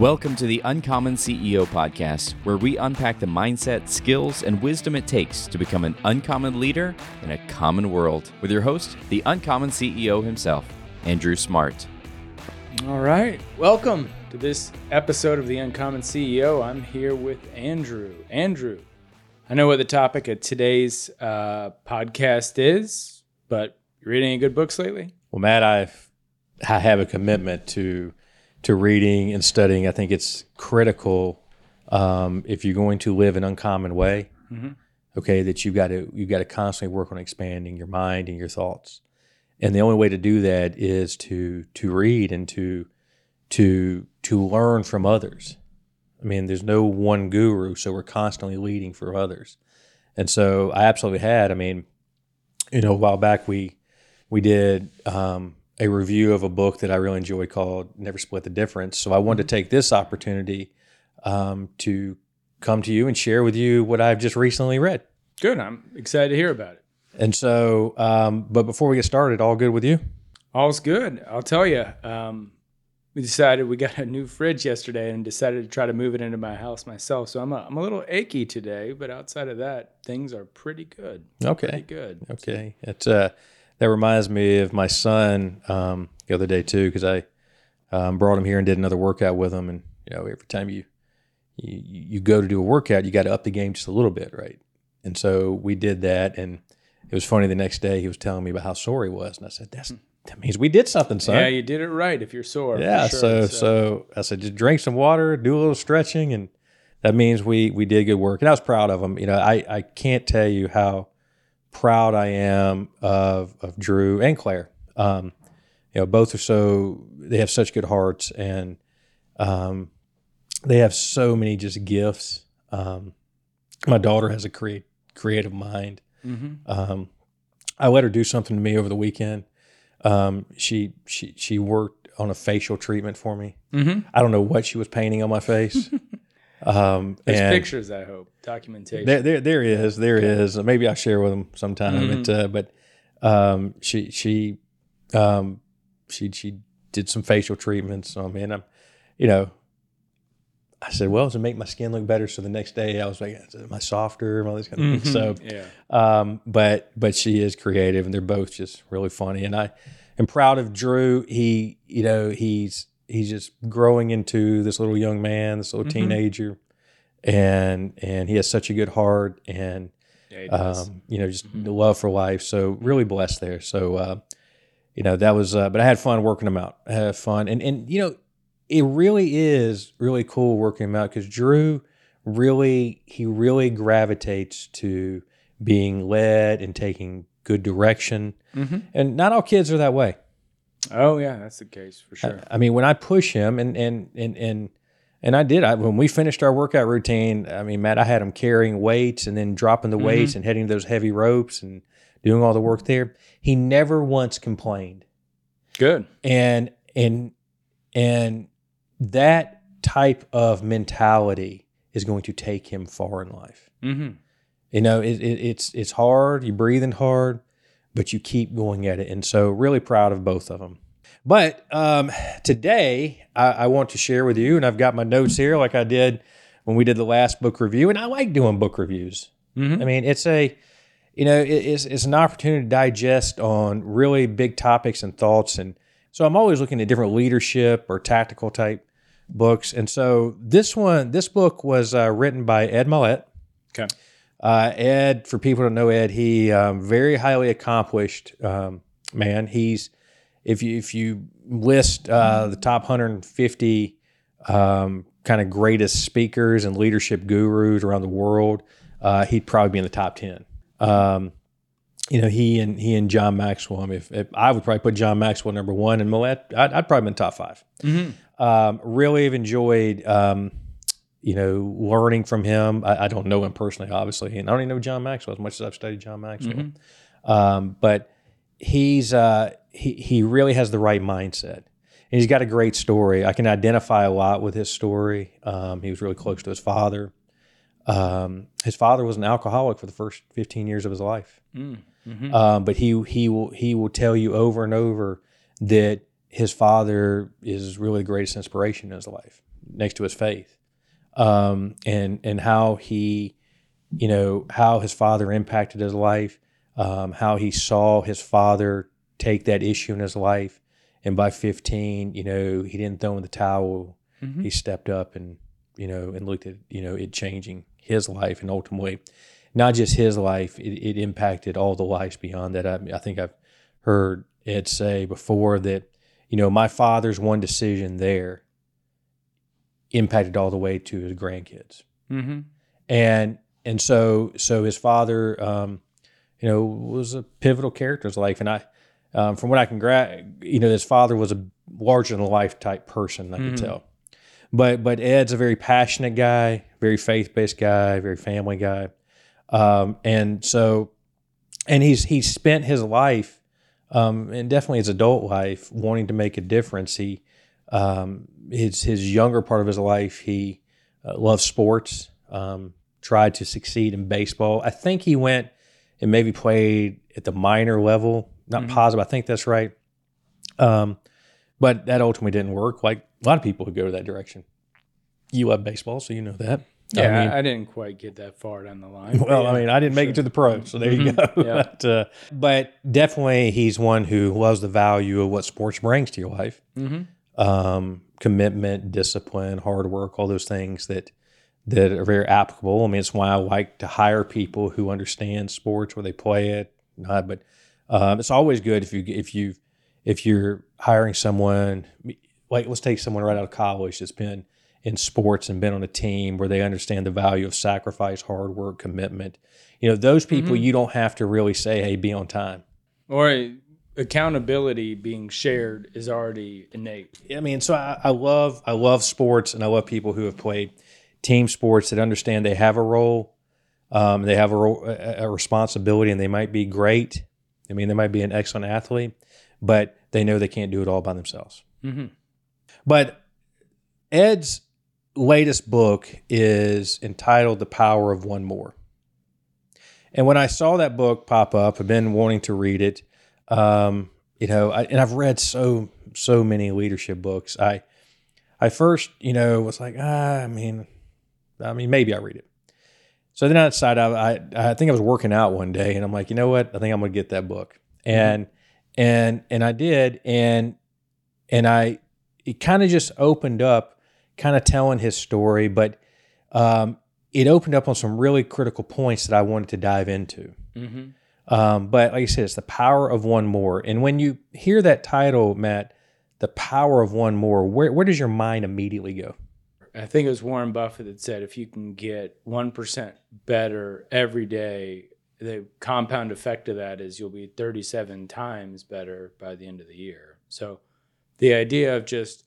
Welcome to the Uncommon CEO podcast, where we unpack the mindset, skills, and wisdom it takes to become an uncommon leader in a common world. With your host, the Uncommon CEO himself, Andrew Smart. All right. Welcome to this episode of The Uncommon CEO. I'm here with Andrew. Andrew, I know what the topic of today's uh, podcast is, but you reading any good books lately? Well, Matt, I've I have a commitment to to reading and studying. I think it's critical um, if you're going to live an uncommon way. Okay, that you've got to you've got to constantly work on expanding your mind and your thoughts, and the only way to do that is to to read and to to to learn from others. I mean, there's no one guru, so we're constantly leading for others, and so I absolutely had. I mean, you know, a while back we we did um, a review of a book that I really enjoy called Never Split the Difference. So I wanted to take this opportunity um, to come to you and share with you what I've just recently read. Good. I'm excited to hear about it. And so, um, but before we get started, all good with you? All's good. I'll tell you. Um, we decided we got a new fridge yesterday and decided to try to move it into my house myself. So I'm a, I'm a little achy today, but outside of that, things are pretty good. Pretty Okay. good. Okay. It's uh, that reminds me of my son um, the other day too, because I um, brought him here and did another workout with him. And you know, every time you you, you go to do a workout, you got to up the game just a little bit, right? And so we did that, and it was funny. The next day, he was telling me about how sore he was, and I said, "That's that means we did something, son." Yeah, you did it right if you're sore. Yeah, sure. so so I said just drink some water, do a little stretching, and that means we we did good work. And I was proud of him. You know, I I can't tell you how proud I am of of Drew and Claire. Um, you know, both are so they have such good hearts, and um, they have so many just gifts. Um, my daughter has a create creative mind. Mhm. Um, I let her do something to me over the weekend. Um, she she she worked on a facial treatment for me. Mhm. I don't know what she was painting on my face. um, There's and pictures, I hope, documentation. there, there there is there is. Maybe I'll share with them sometime. But uh, but um, she she um, she she did some facial treatments on me, and I'm you know. I said, "Well, to make my skin look better." So the next day, I was like, "Am I softer?" And all these kind of things. So, yeah. um, but but she is creative, and they're both just really funny. And I am proud of Drew. He, you know, he's he's just growing into this little young man, this little teenager, and and he has such a good heart, and Yeah, um, you know, just the love for life. So really blessed there. So uh, you know, that was. Uh, but I had fun working him out. I had fun, and and you know, it really is really cool working him out because Drew really he really gravitates to being led and taking good direction. Mhm. And not all kids are that way. Oh, yeah, that's the case for sure. I mean, when I push him and and and and and I did. I, when we finished our workout routine, I mean, Matt, I had him carrying weights and then dropping the weights and heading to those heavy ropes and doing all the work there. He never once complained, Good. and and and that type of mentality is going to take him far in life. Mm-hmm. You know, it, it, it's it's hard. You're breathing hard, but you keep going at it. And so, really proud of both of them. But um, today, I, I want to share with you, and I've got my notes here, like I did when we did the last book review. And I like doing book reviews. Mhm. I mean, it's a you know, it, it's it's an opportunity to digest on really big topics and thoughts. And so, I'm always looking at different leadership or tactical type books. And so, this one, this book was uh, written by Ed Mylett. Okay. Uh, Ed, for people to know Ed, he um, very highly accomplished um, man. He's if you if you list uh, the top 150 um, kind of greatest speakers and leadership gurus around the world, uh, he'd probably be in the top 10. Um, you know, he and he and John Maxwell. I mean, if, if I would probably put John Maxwell number one, and Mylett, I'd, I'd probably be in the top 5 Mm-hmm. um, really have enjoyed um, you know learning from him. I, I don't know him personally obviously and i don't even know john maxwell as much as i've studied john maxwell. Um, but he's uh, he, he really has the right mindset. And he's got a great story. I can identify a lot with his story. Um, he was really close to his father. Um, his father was an alcoholic for the first 15 years of his life. Mm-hmm. um, but he he will he will tell you over and over that his father is really the greatest inspiration in his life. next to his faith, um, and and how he, you know, how his father impacted his life, um, how he saw his father take that issue in his life, and by 15, you know, he didn't throw in the towel. Mhm. He stepped up and you know and looked at you know it changing his life and ultimately not just his life, it, it impacted all the lives beyond that. I, I think I've heard Ed say before that, you know, my father's one decision there impacted all the way to his grandkids. Mm-hmm. And and so so his father, um, you know, was a pivotal character in his life. And I, um, from what I can grab, you know, his father was a larger than life type person. I can Mhm. tell. But but Ed's a very passionate guy, very faith based guy, very family guy, um, and so and he's he's spent his life, um, and definitely his adult life, wanting to make a difference. He um, his his younger part of his life, he uh, loved sports. Um, tried to succeed in baseball. I think he went and maybe played at the minor level. Not Mhm. positive. I think that's right. Um, but that ultimately didn't work. Like a lot of people who go to that direction. You love baseball, so you know that. Yeah, I, mean, didn't quite get that far down the line. well, Yeah, I mean, I didn't make sure. it to the pros, so there you go. Mhm, yeah. but, uh, but definitely, he's one who loves the value of what sports brings to your life. Mhm. Um, commitment, discipline, hard work, all those things that that are very applicable. I mean, it's why I like to hire people who understand sports, where they play it. Not, but um, it's always good if you if you if you're hiring someone like let's take someone right out of college that's been in sports and been on a team where they understand the value of sacrifice, hard work, commitment. You know, those people Mhm. you don't have to really say, "Hey, be on time." Or accountability being shared is already innate. I mean, so I, I love I love sports and I love people who have played team sports that understand they have a role, um, they have a, role, a, a responsibility, and they might be great. I mean, they might be an excellent athlete, but they know they can't do it all by themselves. Mm-hmm. But Ed's latest book is entitled The Power of One More. And when I saw that book pop up, I've been wanting to read it. Um, you know, I, and I've read so so many leadership books. I I first, you know, was like, ah, I mean, I mean, maybe I read it. So then I decided I, I I think I was working out one day, and I'm like, you know what? I think I'm going to get that book, and and and I did, and and I it kind of just opened up, kind of telling his story, but um, it opened up on some really critical points that I wanted to dive into. Mm-hmm. Um, but like I said, it's the power of one more. And when you hear that title, Matt, the power of one more, where, where does your mind immediately go? I think it was Warren Buffett that said if you can get 1% better every day, the compound effect of that is you'll be 37 times better by the end of the year. So the idea of just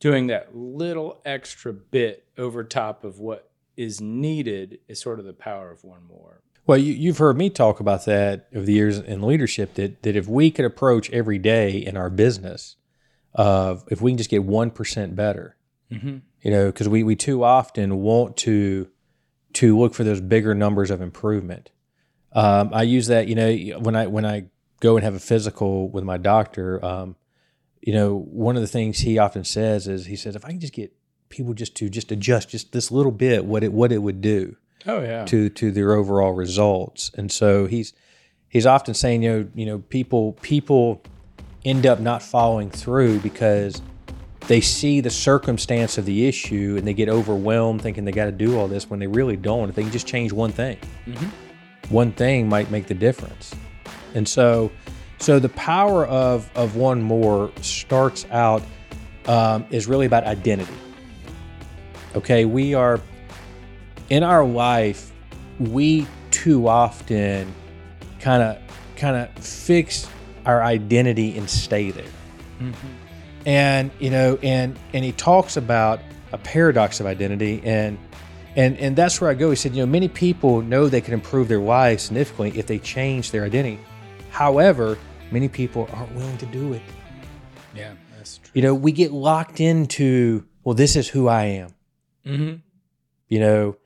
doing that little extra bit over top of what is needed is sort of the power of one more. Well, you, you've heard me talk about that over the years in leadership that, that if we could approach every day in our business of if we can just get 1% better, Mm-hmm. you know, because we, we too often want to to look for those bigger numbers of improvement. Um, I use that, you know, when I when I go and have a physical with my doctor, um, you know, one of the things he often says is he says, if I can just get people just to just adjust just this little bit, what it what it would do Oh, yeah. to to their overall results. And so he's he's often saying, you know, you know, people people end up not following through because they see the circumstance of the issue and they get overwhelmed thinking they got to do all this when they really don't. If they can just change one thing, Mhm. one thing might make the difference. And so, so the power of of one more starts out um, is really about identity. Okay, we are in our life. We too often kind of kind of fix our identity and stay there and you know and and he talks about a paradox of identity and and and that's where i go he said you know many people know they can improve their lives significantly if they change their identity however many people aren't willing to do it Yeah, that's true. you know we get locked into well this is who i am Mm-hmm. you know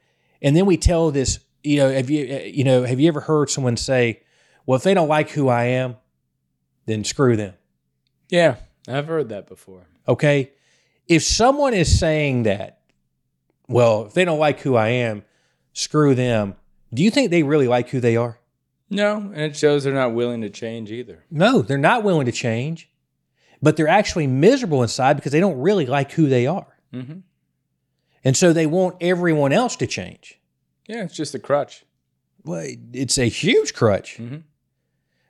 and then we tell this you know have you uh, you know have you ever heard someone say well if they don't like who i am then screw them Yeah, I've heard that before. Okay. If someone is saying that well, if they don't like who I am, screw them. Do you think they really like who they are? No, and it shows they're not willing to change either. No, they're not willing to change, but they're actually miserable inside because they don't really like who they are. Mm-hmm. And so they want everyone else to change. Yeah, it's just a crutch. Well, it's a huge crutch Mhm.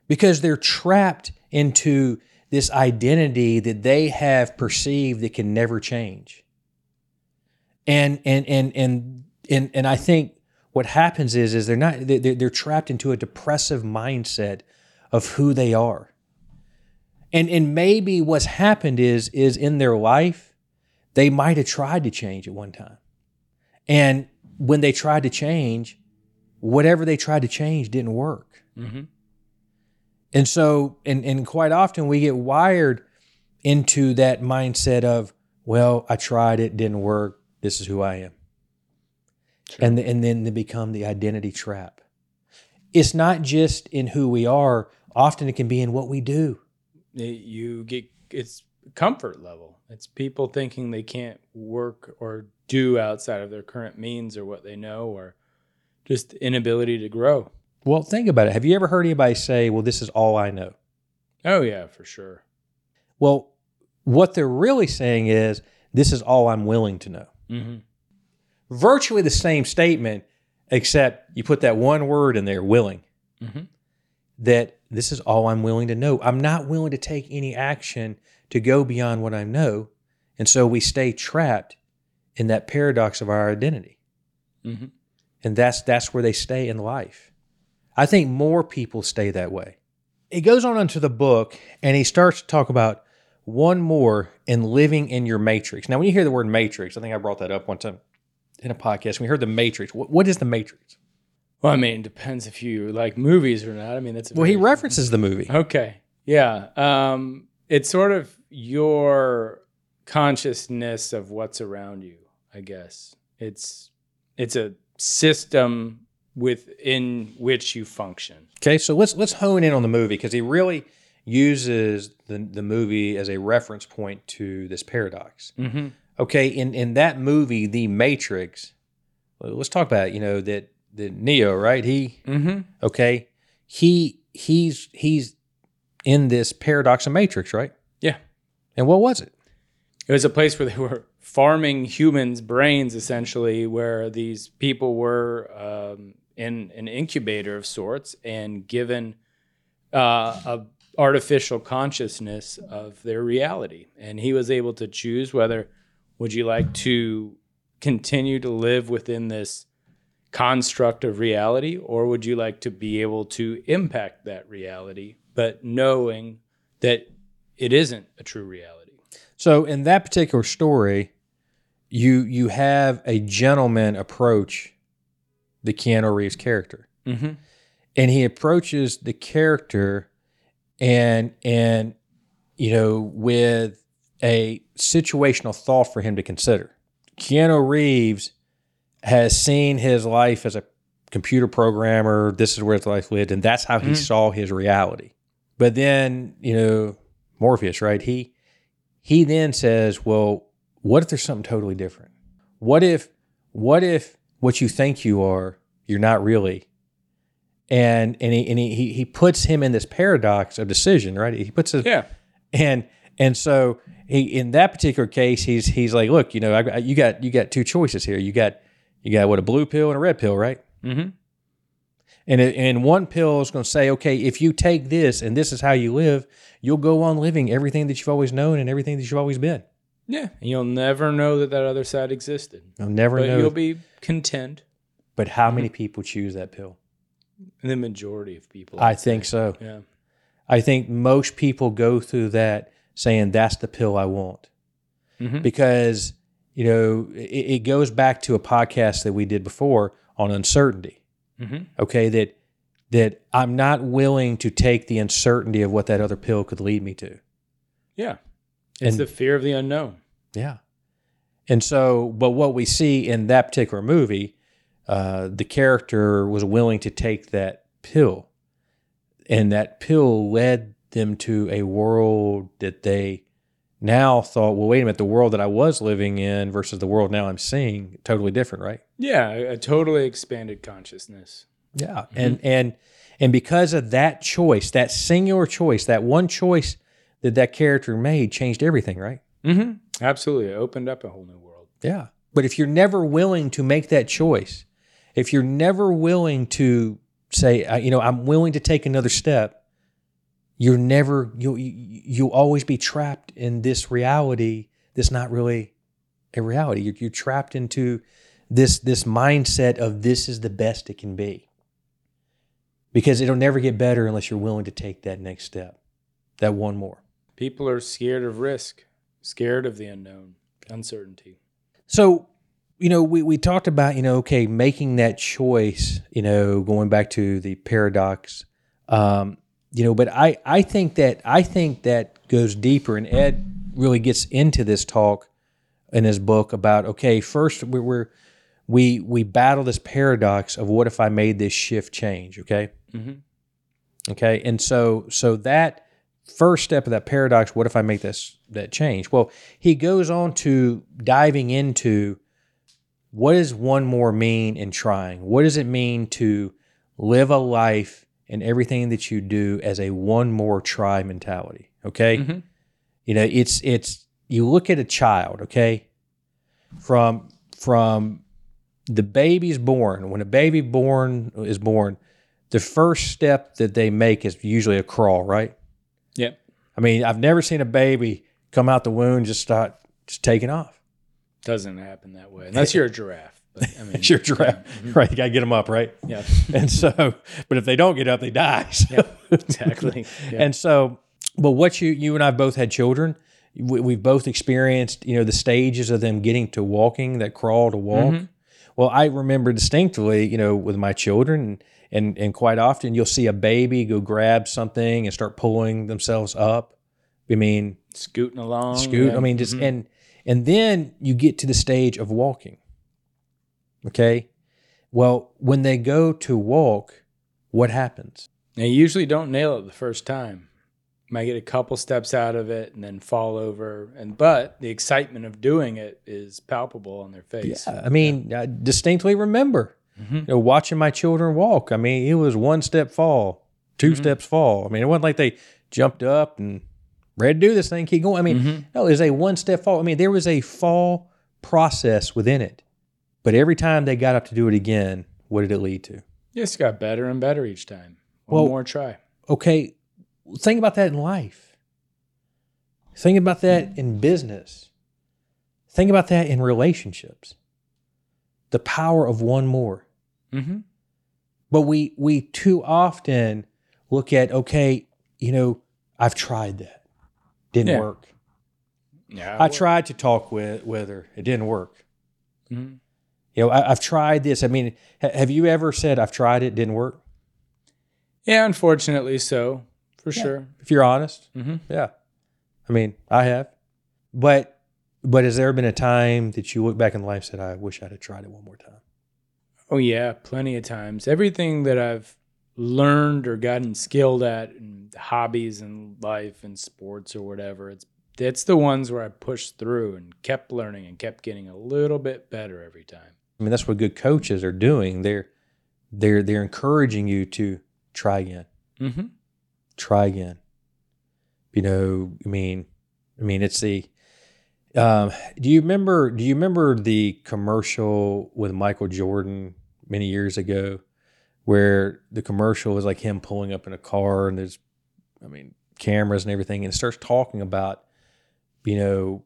because they're trapped into this identity that they have perceived that can never change. And and and and and and I think what happens is is they're not they're, they're trapped into a depressive mindset of who they are. And and maybe what's happened is is in their life they might have tried to change at one time. And when they tried to change, whatever they tried to change didn't work. Mm-hmm. And so, and, and quite often we get wired into that mindset of, well, I tried it, didn't work. This is who I am. And, and then they become the identity trap. It's not just in who we are, often it can be in what we do. You get it's comfort level. It's people thinking they can't work or do outside of their current means or what they know, or just inability to grow. Well, think about it. Have you ever heard anybody say, well, this is all I know? Oh yeah, for sure. Well, what they're really saying is, this is all I'm willing to know. Mm-hmm. Virtually the same statement, except you put that one word in there, willing. Mhm. That this is all I'm willing to know. I'm not willing to take any action to go beyond what I know. And so we stay trapped in that paradox of our identity. Mm-hmm. And that's that's where they stay in life. I think more people stay that way. It goes on into the book and he starts to talk about one more in living in your matrix. Now, when you hear the word matrix, I think I brought that up one time in a podcast. We heard the matrix, what, what is the matrix? Well, I mean, it depends if you like movies or not. I mean, that's Well, he references the movie. Okay. Yeah. Um, it's sort of your consciousness of what's around you, I guess. It's it's a system within which you function. Okay, so let's let's hone in on the movie because he really uses the the movie as a reference point to this paradox. Mm-hmm. Okay, in in that movie, The Matrix. Let's talk about it, you know that the Neo, right? He Mm-hmm. okay, he he's he's in this paradox of Matrix, right? And what was it? It was a place where they were farming humans' brains, essentially, where these people were um, in an incubator of sorts and given uh, a artificial consciousness of their reality. And he was able to choose whether would you like to continue to live within this construct of reality, or would you like to be able to impact that reality, but knowing that it isn't a true reality. So in that particular story, you you have a gentleman approach the Keanu Reeves character. Mm-hmm. and he approaches the character and and you know with a situational thought for him to consider keanu reeves has seen his life as a computer programmer this is where his life lived and that's how he Mhm. saw his reality but then you know morpheus right he he then says well what if there's something totally different what if what if what you think you are you're not really and and he and he, he puts him in this paradox of decision, right? He puts his Yeah. and and so he in that particular case, he's he's like, look, you know, I, I- you got you got two choices here. You got you got what a blue pill and a red pill, right? Mm-hmm. And it, and one pill is going to say, okay, if you take this and this is how you live, you'll go on living everything that you've always known and everything that you've always been. Yeah. And you'll never know that that other side existed. You'll never But know. you'll be content. but how many people choose that pill? The majority of people. I I'd say. think so. Yeah. I think most people go through that saying that's the pill I want. Mhm. because you know it, it goes back to a podcast that we did before on uncertainty Mhm. okay that that i'm not willing to take the uncertainty of what that other pill could lead me to Yeah. It's And- the fear of the unknown. yeah and so but what we see in that particular movie uh, the character was willing to take that pill and that pill led them to a world that they now thought, well, wait a minute, the world that I was living in versus the world now I'm seeing, totally different, right? Yeah, a, totally expanded consciousness. Yeah. And and and because of that choice, that singular choice, that one choice that that character made changed everything, right? Mm-hmm. Absolutely, it opened up a whole new world. Yeah. But if you're never willing to make that choice, if you're never willing to say, you know, I'm willing to take another step, you're never you'll you- you'll always be trapped in this reality that's not really a reality. You're, you're trapped into this this mindset of this is the best it can be. Because it'll never get better unless you're willing to take that next step, that one more. People are scared of risk, scared of the unknown, uncertainty. So, you know, we, we talked about, you know, okay, making that choice, you know, going back to the paradox, um, you know, but I, I think that, I think that goes deeper and Ed really gets into this talk in his book about, okay, first we we're, we, we battle this paradox of what if I made this shift change. Okay. Mhm. Okay. And so, so that first step of that paradox, what if I make this, that change? Well, he goes on to diving into what does one more mean in trying? What does it mean to live a life and everything that you do as a one more try mentality? Okay. Mhm. You know, it's, it's, you look at a child, okay, from, from the baby's born, when a baby born is born, the first step that they make is usually a crawl, right? Yep. I mean, I've never seen a baby come out the womb just start just taking off. Doesn't happen that way unless you're a giraffe. But, I mean, your giraffe, right? You got to get them up, right? Yeah, And so, but if they don't get up, they die. So, exactly. Yeah. And so, but what you you and I both had children. We, we've both experienced, you know, the stages of them getting to walking, that crawl to walk. Mm-hmm. Well, I remember distinctly, you know, with my children, and and quite often you'll see a baby go grab something and start pulling themselves up. I mean, Scooting along. scoot. yeah. I mean, just mm-hmm. and and then you get to the stage of walking. Okay, well, when they go to walk, what happens? They usually don't nail it the first time. Might get a couple steps out of it and then fall over. And but the excitement of doing it is palpable on their face. Yeah, I mean, I distinctly remember, Mm-hmm. you know, watching my children walk. I mean, it was one step fall, 2 Mm-hmm. steps fall. I mean, it wasn't like they jumped up and ready to do this thing, keep going. I mean, Mm-hmm. no, it was a one step fall. I mean, there was a fall process within it, but every time they got up to do it again, what did it lead to? It just got better and better each time. One Well- more try. okay, think about that in life. Think about that in business. Think about that in relationships. The power of one more. Mm-hmm. But we we too often look at okay, you know, I've tried that. Didn't Yeah. work. Yeah. I tried to talk with with her. It didn't work. Mhm. You know, I, I've tried this. I mean, ha- have you ever said I've tried it, didn't work? Yeah, unfortunately so. For sure. If you're honest, Mhm. yeah. I mean, I have, but but has there been a time that you look back in life and said, "I wish I'd have tried it one more time"? Oh yeah, plenty of times. Everything that I've learned or gotten skilled at in hobbies and life and sports or whatever, it's it's the ones where I pushed through and kept learning and kept getting a little bit better every time. I mean, that's what good coaches are doing. They're they're they're encouraging you to try again, Mm-hmm. try again. You know, I mean, I mean, it's the. Um, do you remember? Do you remember the commercial with Michael Jordan many years ago, where the commercial was like him pulling up in a car and there's, I mean, cameras and everything, and starts talking about, you know,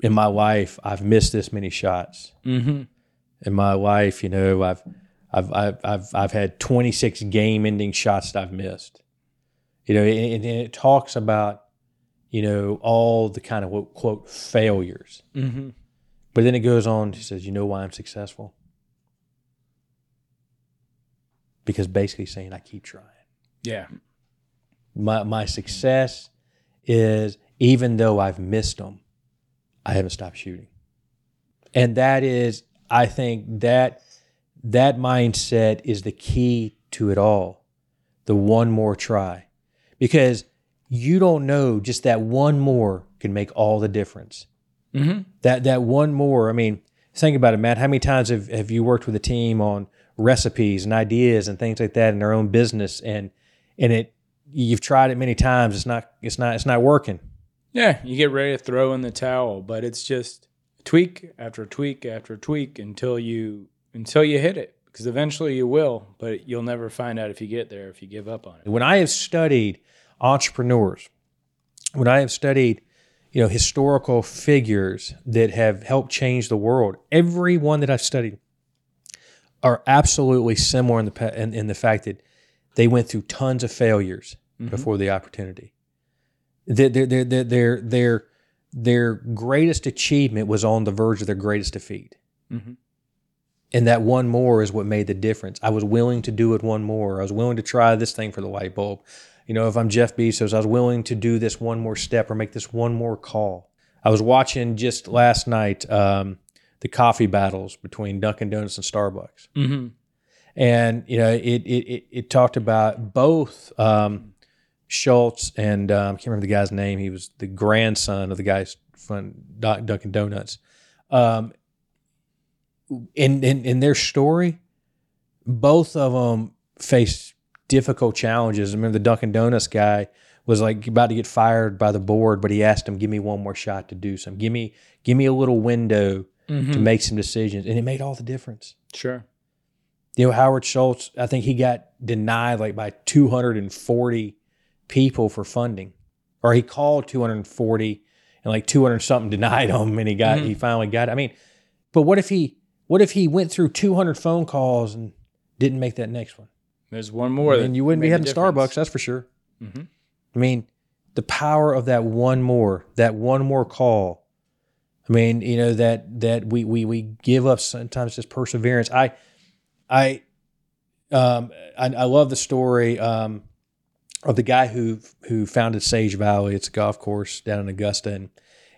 in my life I've missed this many shots. Mm-hmm. In my life, you know, I've I've I've I've, I've had 26 game-ending shots that I've missed. You know, and, and it talks about you know all the kind of quote, quote failures, Mm-hmm. but then it goes on. He says, "You know why I'm successful? Because basically saying I keep trying. Yeah. My my success is even though I've missed them, I haven't stopped shooting. And that is, I think that that mindset is the key to it all. The one more try. Because you don't know just that one more can make all the difference. Mm-hmm. That that one more. I mean, think about it, Matt. How many times have, have you worked with a team on recipes and ideas and things like that in their own business, and and it you've tried it many times. It's not it's not it's not working. Yeah, you get ready to throw in the towel, but it's just tweak after tweak after tweak until you until you hit it. Because eventually you will, but you'll never find out if you get there if you give up on it. When I have studied entrepreneurs, when I have studied, you know, historical figures that have helped change the world, every one that I've studied are absolutely similar in the in, in the fact that they went through tons of failures mm-hmm. before the opportunity. Their their their their their their, greatest achievement was on the verge of their greatest defeat. Mhm. And that one more is what made the difference. I was willing to do it one more. I was willing to try this thing for the light bulb. You know, if I'm Jeff Bezos, I was willing to do this one more step or make this one more call. I was watching just last night um, the coffee battles between Dunkin' Donuts and Starbucks Mm-hmm. and you know it it it, it talked about both um, Schultz and um, I can't remember the guy's name. He was the grandson of the guy's from Dun- Dunkin' Donuts. Um, in, in in their story, both of them faced difficult challenges. I remember the Dunkin' Donuts guy was like about to get fired by the board, but he asked him, "Give me one more shot to do some. Give me give me a little window to make some decisions," and it made all the difference Sure. you know Howard Schultz, I think he got denied like by 240 people for funding, or he called 240 and like 200 something denied him, and he got he finally got. It. I mean, but what if he what if he went through 200 phone calls and didn't make that next one? There's one more. And you wouldn't be having. Starbucks, that's for sure. Mhm. I mean, the power of that one more, that one more call. I mean, you know that that we we we give up sometimes just perseverance. I I um I, I love the story um of the guy who who founded Sage Valley. It's a golf course down in Augusta, and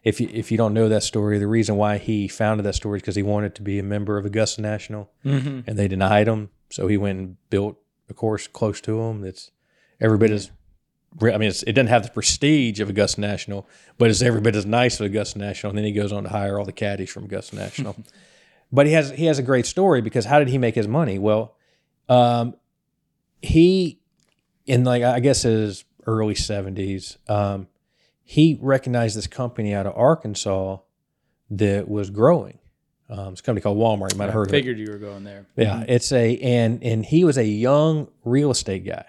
if you if you don't know that story, the reason why he founded that story is because he wanted to be a member of Augusta National Mhm. and they denied him. So he went and built a course close to him that's every bit as, I mean, it's, it doesn't have the prestige of Augusta National, but it's every bit as nice as Augusta National. And then he goes on to hire all the caddies from Augusta National. but he has he has a great story because how did he make his money? Well, um, he in like I guess his early seventies, um, he recognized this company out of Arkansas that was growing. Um, it's a company called Walmart. You might have heard of it. Figured you were going there. Yeah, it's a and and he was a young real estate guy,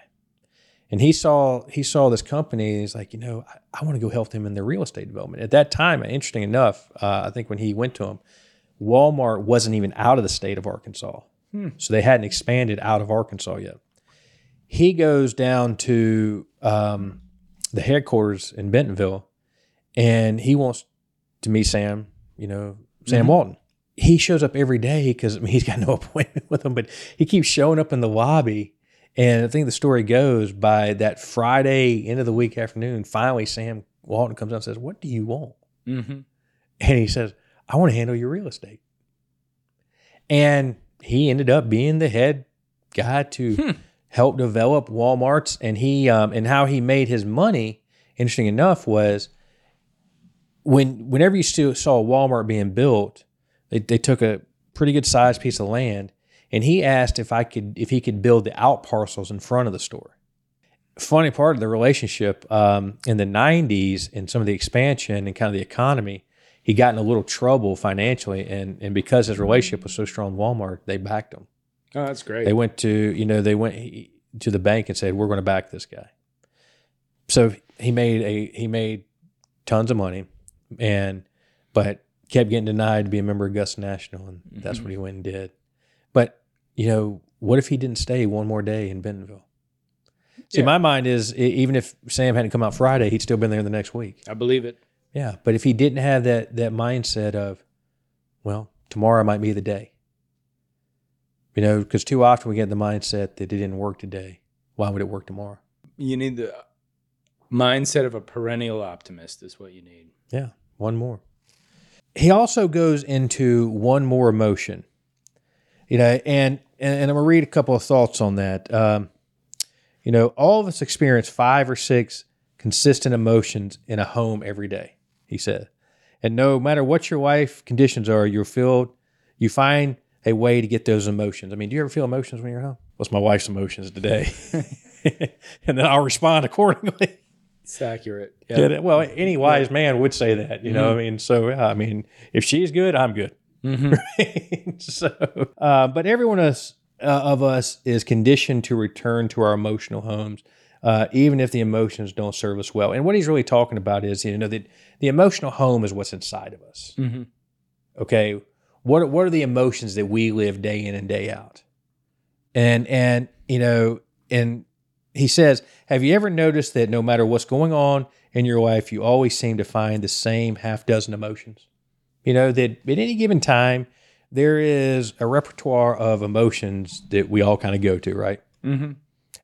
and he saw he saw this company. And he's like, you know, I, I want to go help them in their real estate development. At that time, interesting enough, uh, I think when he went to him, Walmart wasn't even out of the state of Arkansas, so they hadn't expanded out of Arkansas yet. He goes down to um, the headquarters in Bentonville, and he wants to meet Sam. You know, Sam Walton he shows up every day because I mean, he's got no appointment with him, but he keeps showing up in the lobby. And I think the story goes by that Friday, end of the week afternoon, finally Sam Walton comes up and says, What do you want? Mm-hmm. And he says, I want to handle your real estate. And he ended up being the head guy to help develop Walmart's. And he um, and how he made his money, interesting enough, was when whenever you still saw a Walmart being built, they, they took a pretty good sized piece of land and he asked if I could if he could build the out parcels in front of the store. Funny part of the relationship um, in the '90s and some of the expansion and kind of the economy, he got in a little trouble financially, and and because his relationship was so strong with Walmart, they backed him. Oh, that's great. They went to you know they went to the bank and said we're going to back this guy. So he made a he made tons of money, and but kept getting denied to be a member of Augusta National, and that's what he mm-hmm. went and did. But you know, what if he didn't stay one more day in Bentonville? See, Yeah. my mind is even if Sam hadn't come out Friday, he'd still been there the next week. I believe it. Yeah, but if he didn't have that that mindset of, well, tomorrow might be the day. You know, because too often we get the mindset that it didn't work today. Why would it work tomorrow? You need the mindset of a perennial optimist. Is what you need. Yeah, one more. He also goes into one more emotion. You know, and and, and I'm gonna read a couple of thoughts on that. Um, you know, all of us experience five or six consistent emotions in a home every day. he said. And no matter what your life conditions are, you're filled, you find a way to get those emotions. I mean, do you ever feel emotions when you're home? What's my wife's emotions today? and then I'll respond accordingly. It's accurate. Yeah. Well, any wise man would say that, you know. I mean, so yeah, I mean, if she's good, I'm good. so, uh, but everyone of us, uh, of us is conditioned to return to our emotional homes, uh, even if the emotions don't serve us well. And what he's really talking about is, you know, that the emotional home is what's inside of us. Okay, what what are the emotions that we live day in and day out? And and you know, and he says, have you ever noticed that no matter what's going on in your life, you always seem to find the same half dozen emotions? You know, that at any given time, there is a repertoire of emotions that we all kind of go to, right? Mm-hmm.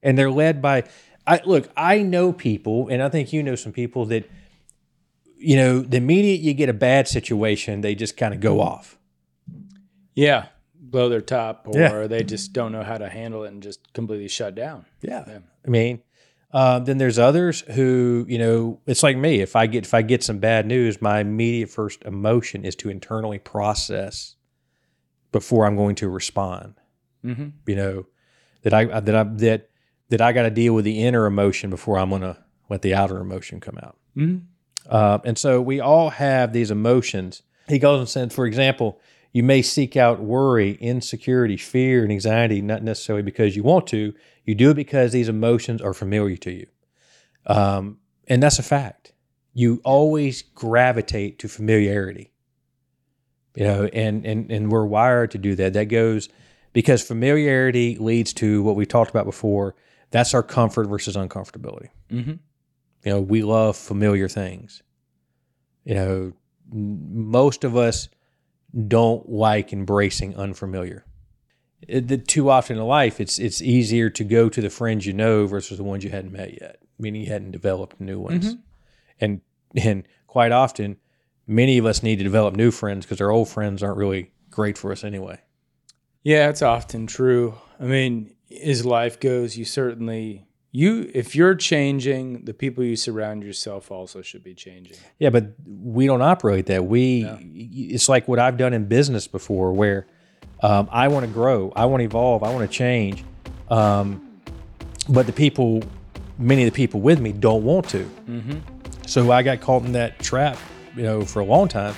And they're led by, I look, I know people, and I think you know some people that, you know, the minute you get a bad situation, they just kind of go off. Yeah. Blow their top or Yeah. they just don't know how to handle it and just completely shut down. Yeah. I mean, um, then there's others who, you know, it's like me. If I get if I get some bad news, my immediate first emotion is to internally process before I'm going to respond. Mhm. You know, that I that I that that I got to deal with the inner emotion before I'm going to let the outer emotion come out. Mhm. Uh, and so we all have these emotions. He goes and says, for example, you may seek out worry, insecurity, fear, and anxiety, not necessarily because you want to. You do it because these emotions are familiar to you. Um, and that's a fact. You always gravitate to familiarity. You know, and, and, and we're wired to do that. That goes because familiarity leads to what we talked about before. That's our comfort versus uncomfortability. Mhm. You know, we love familiar things. You know, most of us don't like embracing unfamiliar. It, the, too often in life, it's it's easier to go to the friends you know versus the ones you hadn't met yet, meaning you hadn't developed new ones. Mm-hmm. And and quite often, many of us need to develop new friends because our old friends aren't really great for us anyway. Yeah, it's often true. I mean, as life goes, you certainly you if you're changing, the people you surround yourself also should be changing. Yeah, but we don't operate that. We it's like what I've done in business before, where um, I want to grow, I want to evolve, I want to change, um, but the people, many of the people with me, don't want to. So I got caught in that trap, you know, for a long time.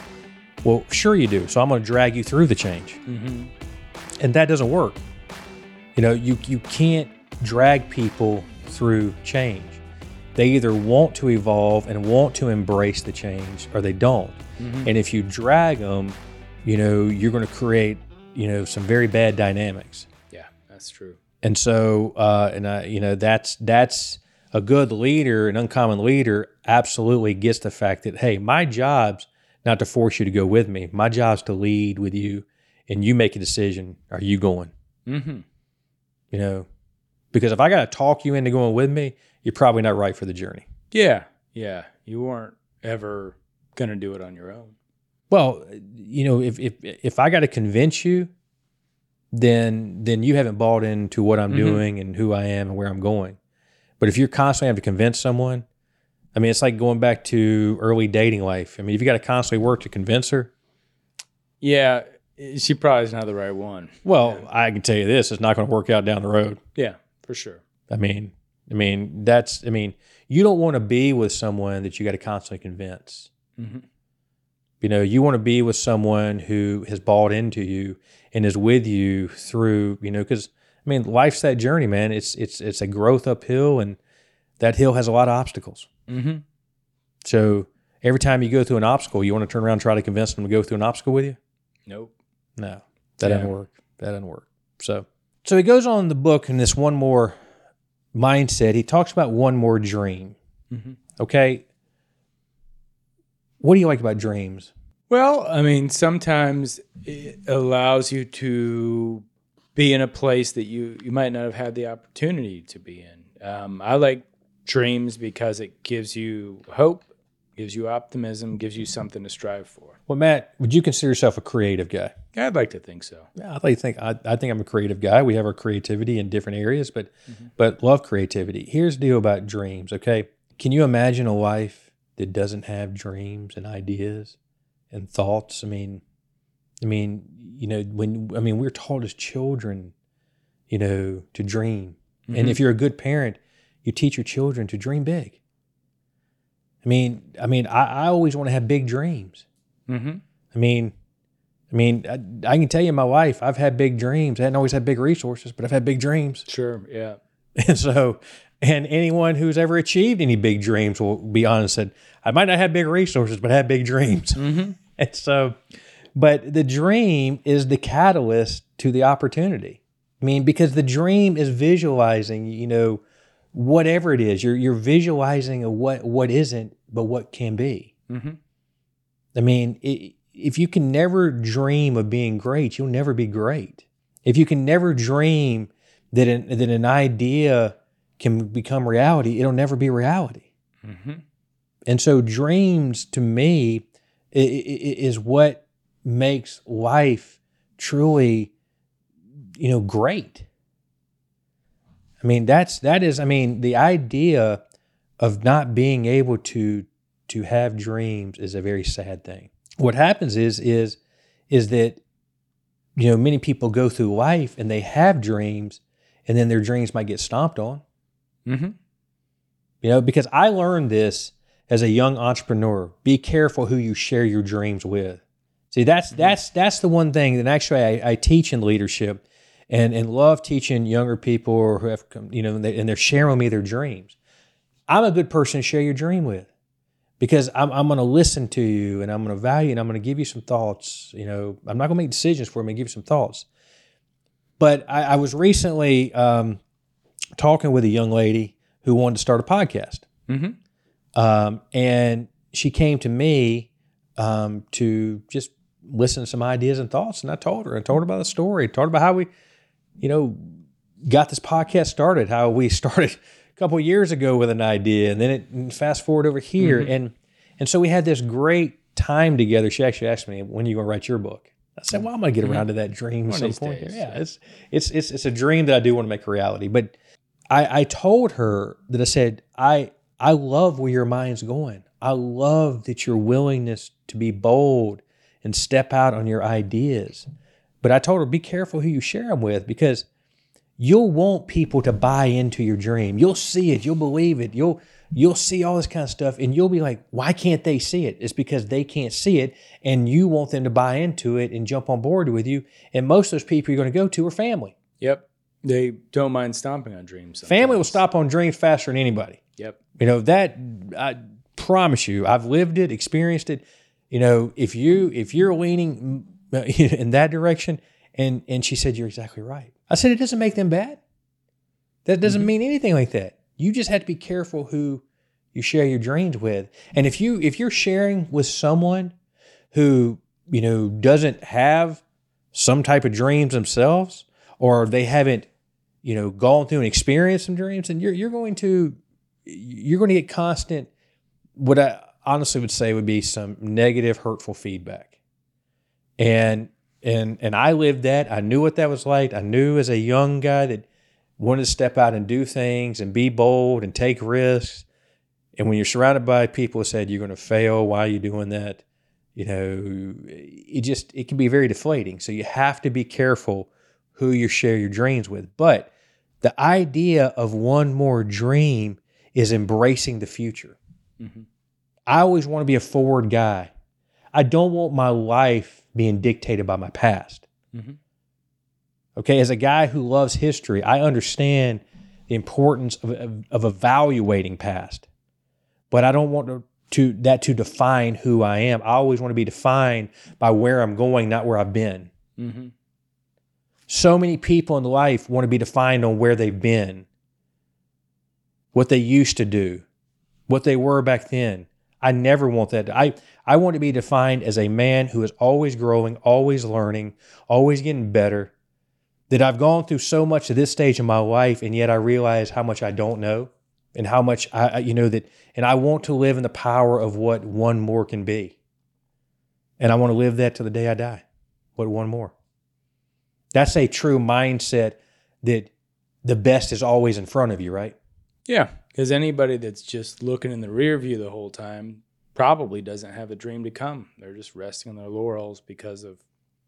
Well, sure you do. So I'm going to drag you through the change, and that doesn't work. You know, you you can't drag people through change. They either want to evolve and want to embrace the change, or they don't. And if you drag them, you know, you're going to create, you know, some very bad dynamics. Yeah, that's true. And so, uh, and I, you know, that's that's a good leader, an uncommon leader, absolutely gets the fact that hey, my job's not to force you to go with me. My job's to lead with you, and you make a decision. Are you going? Mm-hmm. You know, because if I got to talk you into going with me, you're probably not right for the journey. Yeah, yeah. You weren't ever gonna do it on your own. Well, you know, if if if I got to convince you, then then you haven't bought into what I'm mm-hmm. doing and who I am and where I'm going. But if you're constantly having to convince someone, I mean, it's like going back to early dating life. I mean, if you got to constantly work to convince her, Yeah, she probably is not the right one. well, I can tell you this: it's not going to work out down the road. Yeah, for sure. I mean, I mean, that's, I mean, you don't want to be with someone that you got to constantly convince. Mhm. You know, you want to be with someone who has bought into you and is with you through, you know, because I mean, life's that journey, man. It's it's it's a growth uphill, and that hill has a lot of obstacles. Mm-hmm. So every time you go through an obstacle, you want to turn around and try to convince them to go through an obstacle with you. Nope. No, that Yeah. doesn't work. That doesn't work. So, so he goes on in the book in this one more mindset. He talks about one more dream. Mhm. Okay. What do you like about dreams? Well, I mean, sometimes it allows you to be in a place that you you might not have had the opportunity to be in. Um, I like dreams because it gives you hope, gives you optimism, gives you something to strive for. Well, Matt, would you consider yourself a creative guy? I'd like to think so. Yeah, I like to think I, I think I'm a creative guy. We have our creativity in different areas, but but love creativity. Here's the deal about dreams. Okay, can you imagine a life that doesn't have dreams and ideas and thoughts. I mean, I mean, you know, when I mean, we're taught as children, you know, to dream. Mm-hmm. And if you're a good parent, you teach your children to dream big. I mean, I mean, I, I always want to have big dreams. Mm-hmm. I mean, I mean, I, I, can tell you my wife, I've had big dreams. I hadn't always had big resources, but I've had big dreams. Sure, yeah. And so, and anyone who's ever achieved any big dreams will be honest and said, I might not have big resources, but I have big dreams. Mm-hmm. And so, but the dream is the catalyst to the opportunity. I mean, because the dream is visualizing, you know, whatever it is, you're you're visualizing a what what isn't, but what can be. Mm-hmm. I mean, it, if you can never dream of being great, you'll never be great. If you can never dream that an, that an idea can become reality, it'll never be reality. Mm-hmm. And so, dreams to me is what makes life truly, you know, great. I mean, that's that is. I mean, the idea of not being able to to have dreams is a very sad thing. What happens is is is that you know many people go through life and they have dreams, and then their dreams might get stomped on. Mm-hmm. You know, because I learned this as a young entrepreneur. Be careful who you share your dreams with. See, that's mm-hmm. that's that's the one thing that actually I, I teach in leadership, and and love teaching younger people who have come, you know and, they, and they're sharing with me their dreams. I'm a good person to share your dream with because I'm, I'm going to listen to you and I'm going to value and I'm going to give you some thoughts. You know, I'm not going to make decisions for you. I'm going to give you some thoughts. But I, I was recently um, talking with a young lady who wanted to start a podcast. Mm-hmm. Um, and she came to me um, to just listen to some ideas and thoughts. And I told her, I told her about the story, I told her about how we, you know, got this podcast started, how we started couple years ago with an idea, and then it fast forward over here, mm-hmm. and and so we had this great time together. She actually asked me, "When are you going to write your book?" I said, "Well, I'm going to get mm-hmm. around to that dream some point." Days, yeah, it's it's it's it's a dream that I do want to make a reality. But I I told her that I said I I love where your mind's going. I love that your willingness to be bold and step out on your ideas. But I told her, be careful who you share them with because you'll want people to buy into your dream. You'll see it, you'll believe it, you'll you'll see all this kind of stuff, and you'll be like, why can't they see it? It's because they can't see it, and you want them to buy into it and jump on board with you. And most of those people you're going to go to are family. Yep. They don't mind stomping on dreams. Sometimes. Family will stop on dreams faster than anybody. Yep. You know, that I promise you, I've lived it, experienced it. You know, if you if you're leaning in that direction, and and she said, You're exactly right. I said, It doesn't make them bad. That doesn't mm-hmm. mean anything like that. You just have to be careful who you share your dreams with. And if you if you're sharing with someone who, you know, doesn't have some type of dreams themselves, or they haven't, you know, gone through and experienced some dreams, and you're you're going to you're going to get constant, what I honestly would say would be some negative, hurtful feedback. And and and I lived that. I knew what that was like. I knew as a young guy that wanted to step out and do things and be bold and take risks. And when you're surrounded by people who said you're going to fail, why are you doing that? You know, it just it can be very deflating. So you have to be careful who you share your dreams with. But the idea of one more dream is embracing the future. Mm-hmm. I always want to be a forward guy. I don't want my life being dictated by my past. Mm-hmm. Okay, as a guy who loves history, I understand the importance of, of, of evaluating past, but I don't want to, to, that to define who I am. I always want to be defined by where I'm going, not where I've been. Mm-hmm. So many people in life want to be defined on where they've been what they used to do, what they were back then. I never want that. I, I want to be defined as a man who is always growing, always learning, always getting better. That I've gone through so much at this stage in my life, and yet I realize how much I don't know and how much I, you know, that, and I want to live in the power of what one more can be. And I want to live that to the day I die. What one more? That's a true mindset that the best is always in front of you, right? Yeah, because anybody that's just looking in the rear view the whole time, probably doesn't have a dream to come. They're just resting on their laurels because of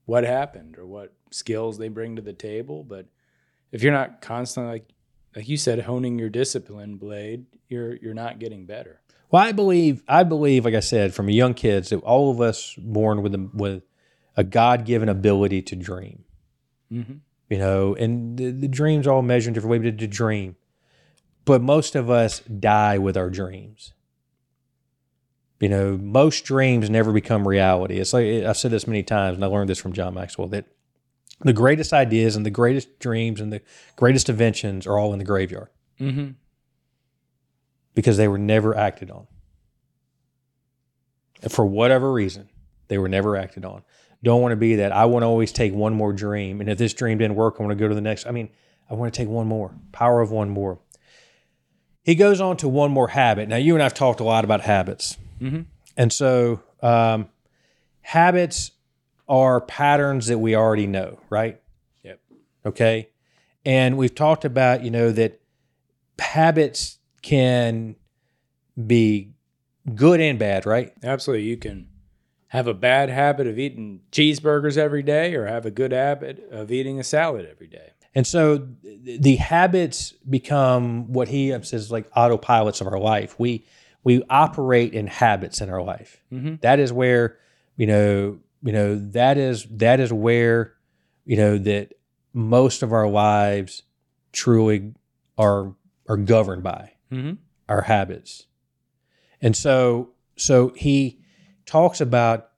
what happened or what skills they bring to the table. But if you're not constantly like like you said, honing your discipline blade, you're you're not getting better. Well, I believe, I believe, like I said, from a young kids, that all of us born with a, with a God given ability to dream. Mm-hmm. You know, and the, the dreams are all measured in different ways, but to dream. But most of us die with our dreams. You know, most dreams never become reality. It's like I've said this many times, and I learned this from John Maxwell that the greatest ideas and the greatest dreams and the greatest inventions are all in the graveyard Mm-hmm. because they were never acted on. And for whatever reason, they were never acted on. Don't want to be that. I want to always take one more dream. And if this dream didn't work, I want to go to the next. I mean, I want to take one more. Power of one more. He goes on to one more habit. Now, you and I have talked a lot about habits. Mhm. And so, um, habits are patterns that we already know, right? Yep. Okay. And we've talked about, you know, that habits can be good and bad, right? Absolutely. You can have a bad habit of eating cheeseburgers every day or have a good habit of eating a salad every day. And so th- the habits become what he says like autopilots of our life. We we operate in habits in our life. Mhm. That is where you know you know that is that is where you know that most of our lives truly are are governed by Mm-hmm. our habits. And so so he talks about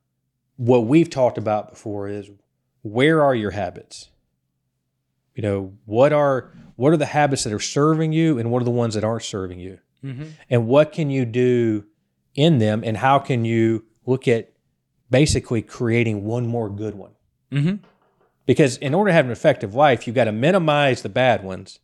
what we've talked about before is where are your habits? You know, what are what are the habits that are serving you and what are the ones that aren't serving you? Mm-hmm. And what can you do in them and how can you look at basically creating one more good one? Mm-hmm. Because in order to have an effective life, you've got to minimize the bad ones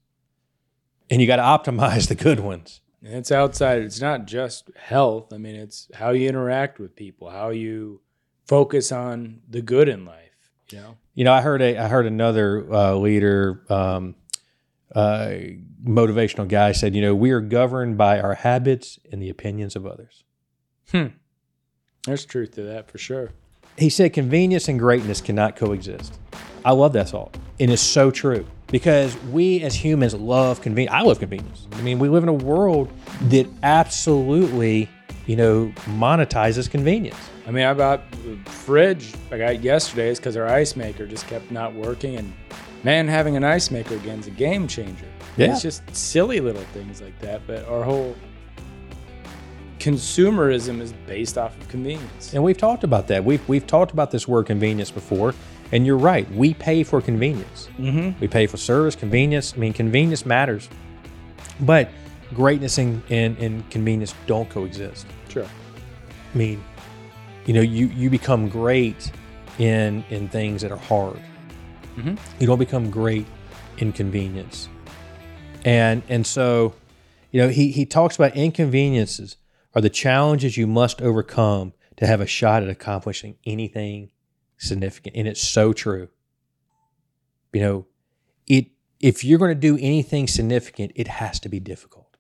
and you got to optimize the good ones. And it's outside. It's not just health. I mean, it's how you interact with people, how you focus on the good in life. You know. You know, I heard a I heard another uh, leader, um, uh, motivational guy said, you know, we are governed by our habits and the opinions of others. Hmm. There's truth to that for sure. He said, convenience and greatness cannot coexist. I love that thought, and it's so true because we as humans love convenience. I love convenience. I mean, we live in a world that absolutely, you know, monetizes convenience. I mean, I bought the fridge I got yesterday is because our ice maker just kept not working. And man, having an ice maker again is a game changer. Yeah. It's just silly little things like that. But our whole consumerism is based off of convenience. And we've talked about that. We've we've talked about this word convenience before, and you're right. We pay for convenience. Mm-hmm. We pay for service, convenience. I mean, convenience matters, but greatness and, and, and convenience don't coexist. Sure. I mean, you know, you you become great in in things that are hard. Mhm. You don't become great in convenience, and and so, you know, he he talks about inconveniences are the challenges you must overcome to have a shot at accomplishing anything significant, and it's so true. You know, it if you're going to do anything significant, it has to be difficult,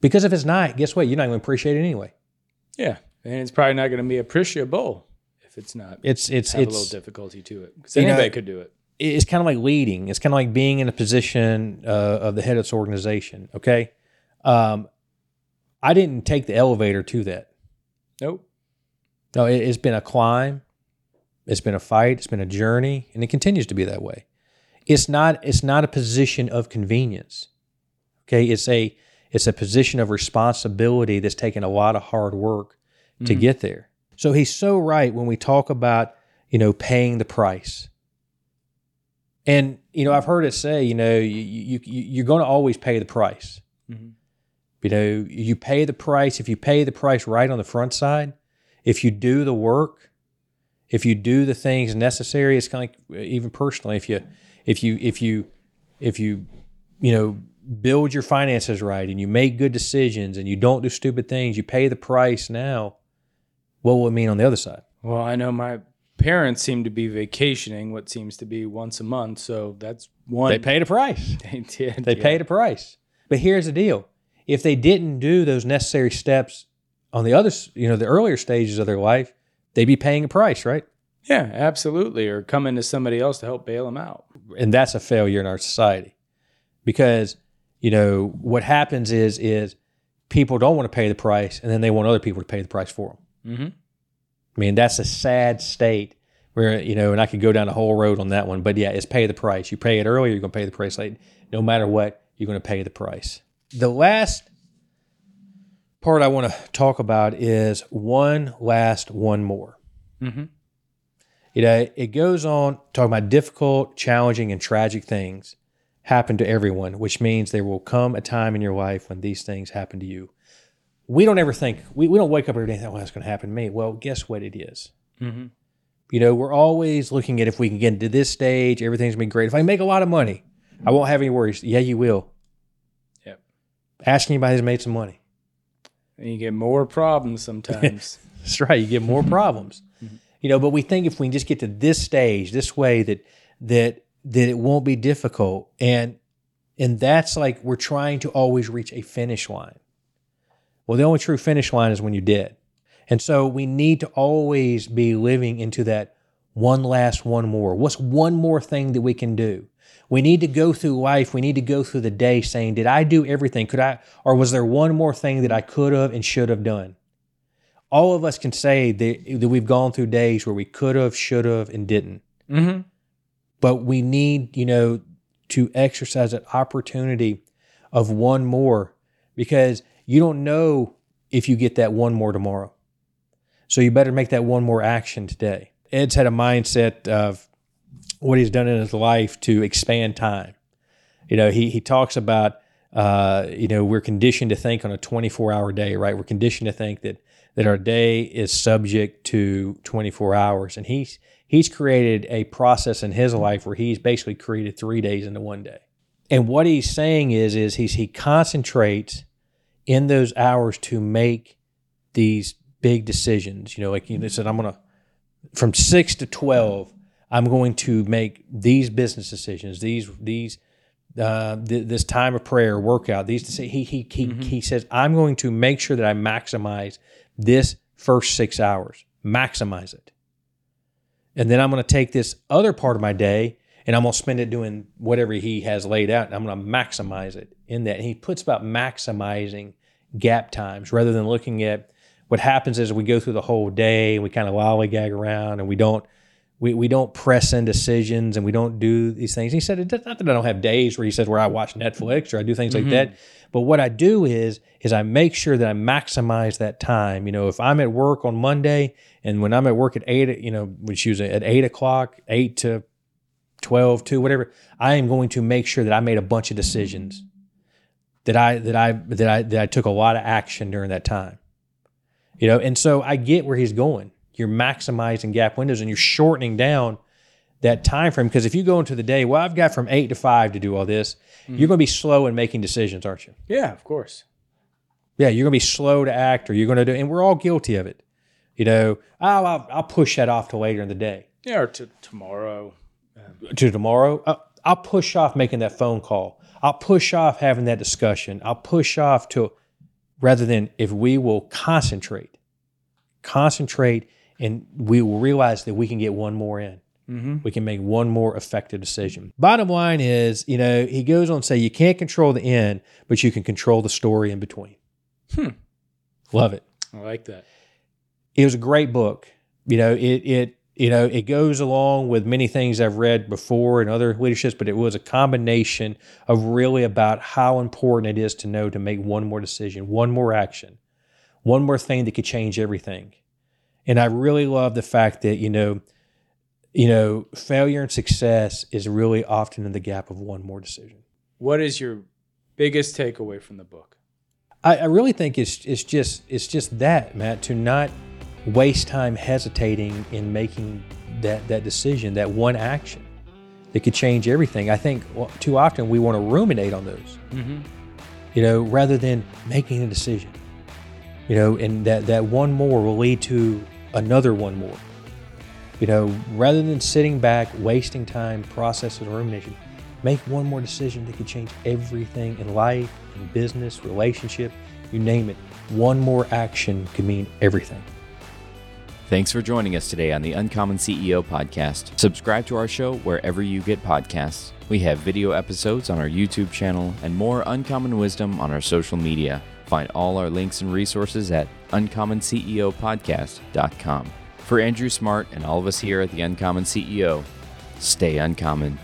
because if it's not, guess what? You're not going to appreciate it anyway. Yeah. And it's probably not going to be appreciable if it's not It's it's have a little difficulty to it. Because You know, anybody could do it. It's kind of like leading. It's kind of like being in a position uh, of the head of this organization. Okay, um, I didn't take the elevator to that. Nope. No, it, it's been a climb. It's been a fight. It's been a journey, and it continues to be that way. It's not. It's not a position of convenience. Okay, it's a it's a position of responsibility that's taken a lot of hard work to Mhm. get there. So he's so right when we talk about you know paying the price. And you know, I've heard it say, you know, you, you, you you're going to always pay the price. Mhm. You know, you pay the price if you pay the price right on the front side. If you do the work, if you do the things necessary, it's kind of like even personally, if you if you if you if you you know build your finances right and you make good decisions and you don't do stupid things, you pay the price now. What will it mean on the other side? Well, I know my parents seem to be vacationing what seems to be once a month. So that's one. They paid a price. They did. They yeah. paid a price. But here's the deal: if they didn't do those necessary steps on the other, you know, the earlier stages of their life, they'd be paying a price, right? Yeah, absolutely. Or coming to somebody else to help bail them out. And that's a failure in our society because, you know, what happens is, is people don't want to pay the price and then they want other people to pay the price for them. Mm-hmm. I mean, that's a sad state where, you know, and I could go down the whole road on that one, but yeah, it's pay the price. You pay it early, you're going to pay the price late. No matter what, you're going to pay the price. The last part I want to talk about is one last, one more. Mm-hmm. You know, it goes on talking about difficult, challenging, and tragic things happen to everyone, which means there will come a time in your life when these things happen to you. We don't ever think, we, we don't wake up every day and think, well, that's going to happen to me. Well, guess what it is? Mm-hmm. You know, we're always looking at if we can get to this stage, everything's going to be great. If I make a lot of money, I won't have any worries. Yeah, you will. Yep. Ask anybody who's made some money. And you get more problems sometimes. That's right. You get more problems. You know, but we think if we can just get to this stage, this way that that that it won't be difficult. And and that's like we're trying to always reach a finish line. Well, the only true finish line is when you're dead. And so we need to always be living into that one last one more. What's one more thing that we can do? We need to go through life. We need to go through the day saying, Did I do everything? Could I, or was there one more thing that I could have and should have done? All of us can say that, that we've gone through days where we could have, should have, and didn't. mm-hmm. But we need, you know, to exercise that opportunity of one more because you don't know if you get that one more tomorrow. So you better make that one more action today. Ed's had a mindset of what he's done in his life to expand time. You know, he he talks about uh, you know, we're conditioned to think on a 24 hour day, right? We're conditioned to think that that our day is subject to 24 hours. And he's he's created a process in his life where he's basically created three days into one day. And what he's saying is is he's he concentrates in those hours to make these big decisions. You know, like he said, I'm gonna from six to twelve, I'm going to make these business decisions, these these uh, th- this time of prayer, workout. These he he he Mm-hmm. he says I'm going to make sure that I maximize this first six hours, maximize it, and then I'm going to take this other part of my day and I'm going to spend it doing whatever he has laid out, and I'm going to maximize it in that. And he puts about maximizing gap times rather than looking at what happens is we go through the whole day and we kind of lollygag around and we don't we, we don't press in decisions and we don't do these things. He said, it's not that I don't have days where he says where I watch Netflix or I do things like mm-hmm. that. But what I do is is I make sure that I maximize that time. You know, if I'm at work on Monday and when I'm at work at eight, you know, which usually at eight o'clock, eight to 12, 2, whatever, I am going to make sure that I made a bunch of decisions. That I that I that I that I took a lot of action during that time. You know, and so I get where he's going. You're maximizing gap windows and you're shortening down that time frame because if you go into the day, well, I've got from eight to five to do all this, mm-hmm. you're going to be slow in making decisions, aren't you? Yeah, of course. Yeah, you're going to be slow to act, or you're going to do, and we're all guilty of it. You know, oh, I'll, I'll push that off to later in the day, Yeah, or to tomorrow. to tomorrow. I'll, I'll push off making that phone call. I'll push off having that discussion. I'll push off to, rather than if we will concentrate, concentrate, and we will realize that we can get one more in. Mm-hmm. we can make one more effective decision. Bottom line is, you know, he goes on to say you can't control the end, but you can control the story in between. Hmm. Love it. I like that. It was a great book. You know, it it you know it goes along with many things I've read before and other leaderships, but it was a combination of really about how important it is to know to make one more decision, one more action, one more thing that could change everything. And I really love the fact that you know you know, failure and success is really often in the gap of one more decision. What is your biggest takeaway from the book? I, I really think it's it's just it's just that, Matt, to not waste time hesitating in making that that decision, that one action that could change everything. I think well, too often we want to ruminate on those, Mm-hmm. you know, rather than making a decision. You know, and that that one more will lead to another one more. You know, rather than sitting back, wasting time, processing rumination, make one more decision that could change everything in life, in business, relationship, you name it. one more action could mean everything. Thanks for joining us today on the Uncommon CEO podcast. Subscribe to our show wherever you get podcasts. We have video episodes on our YouTube channel and more uncommon wisdom on our social media. Find all our links and resources at uncommonceopodcast.com. For Andrew Smart and all of us here at the Uncommon CEO, stay uncommon.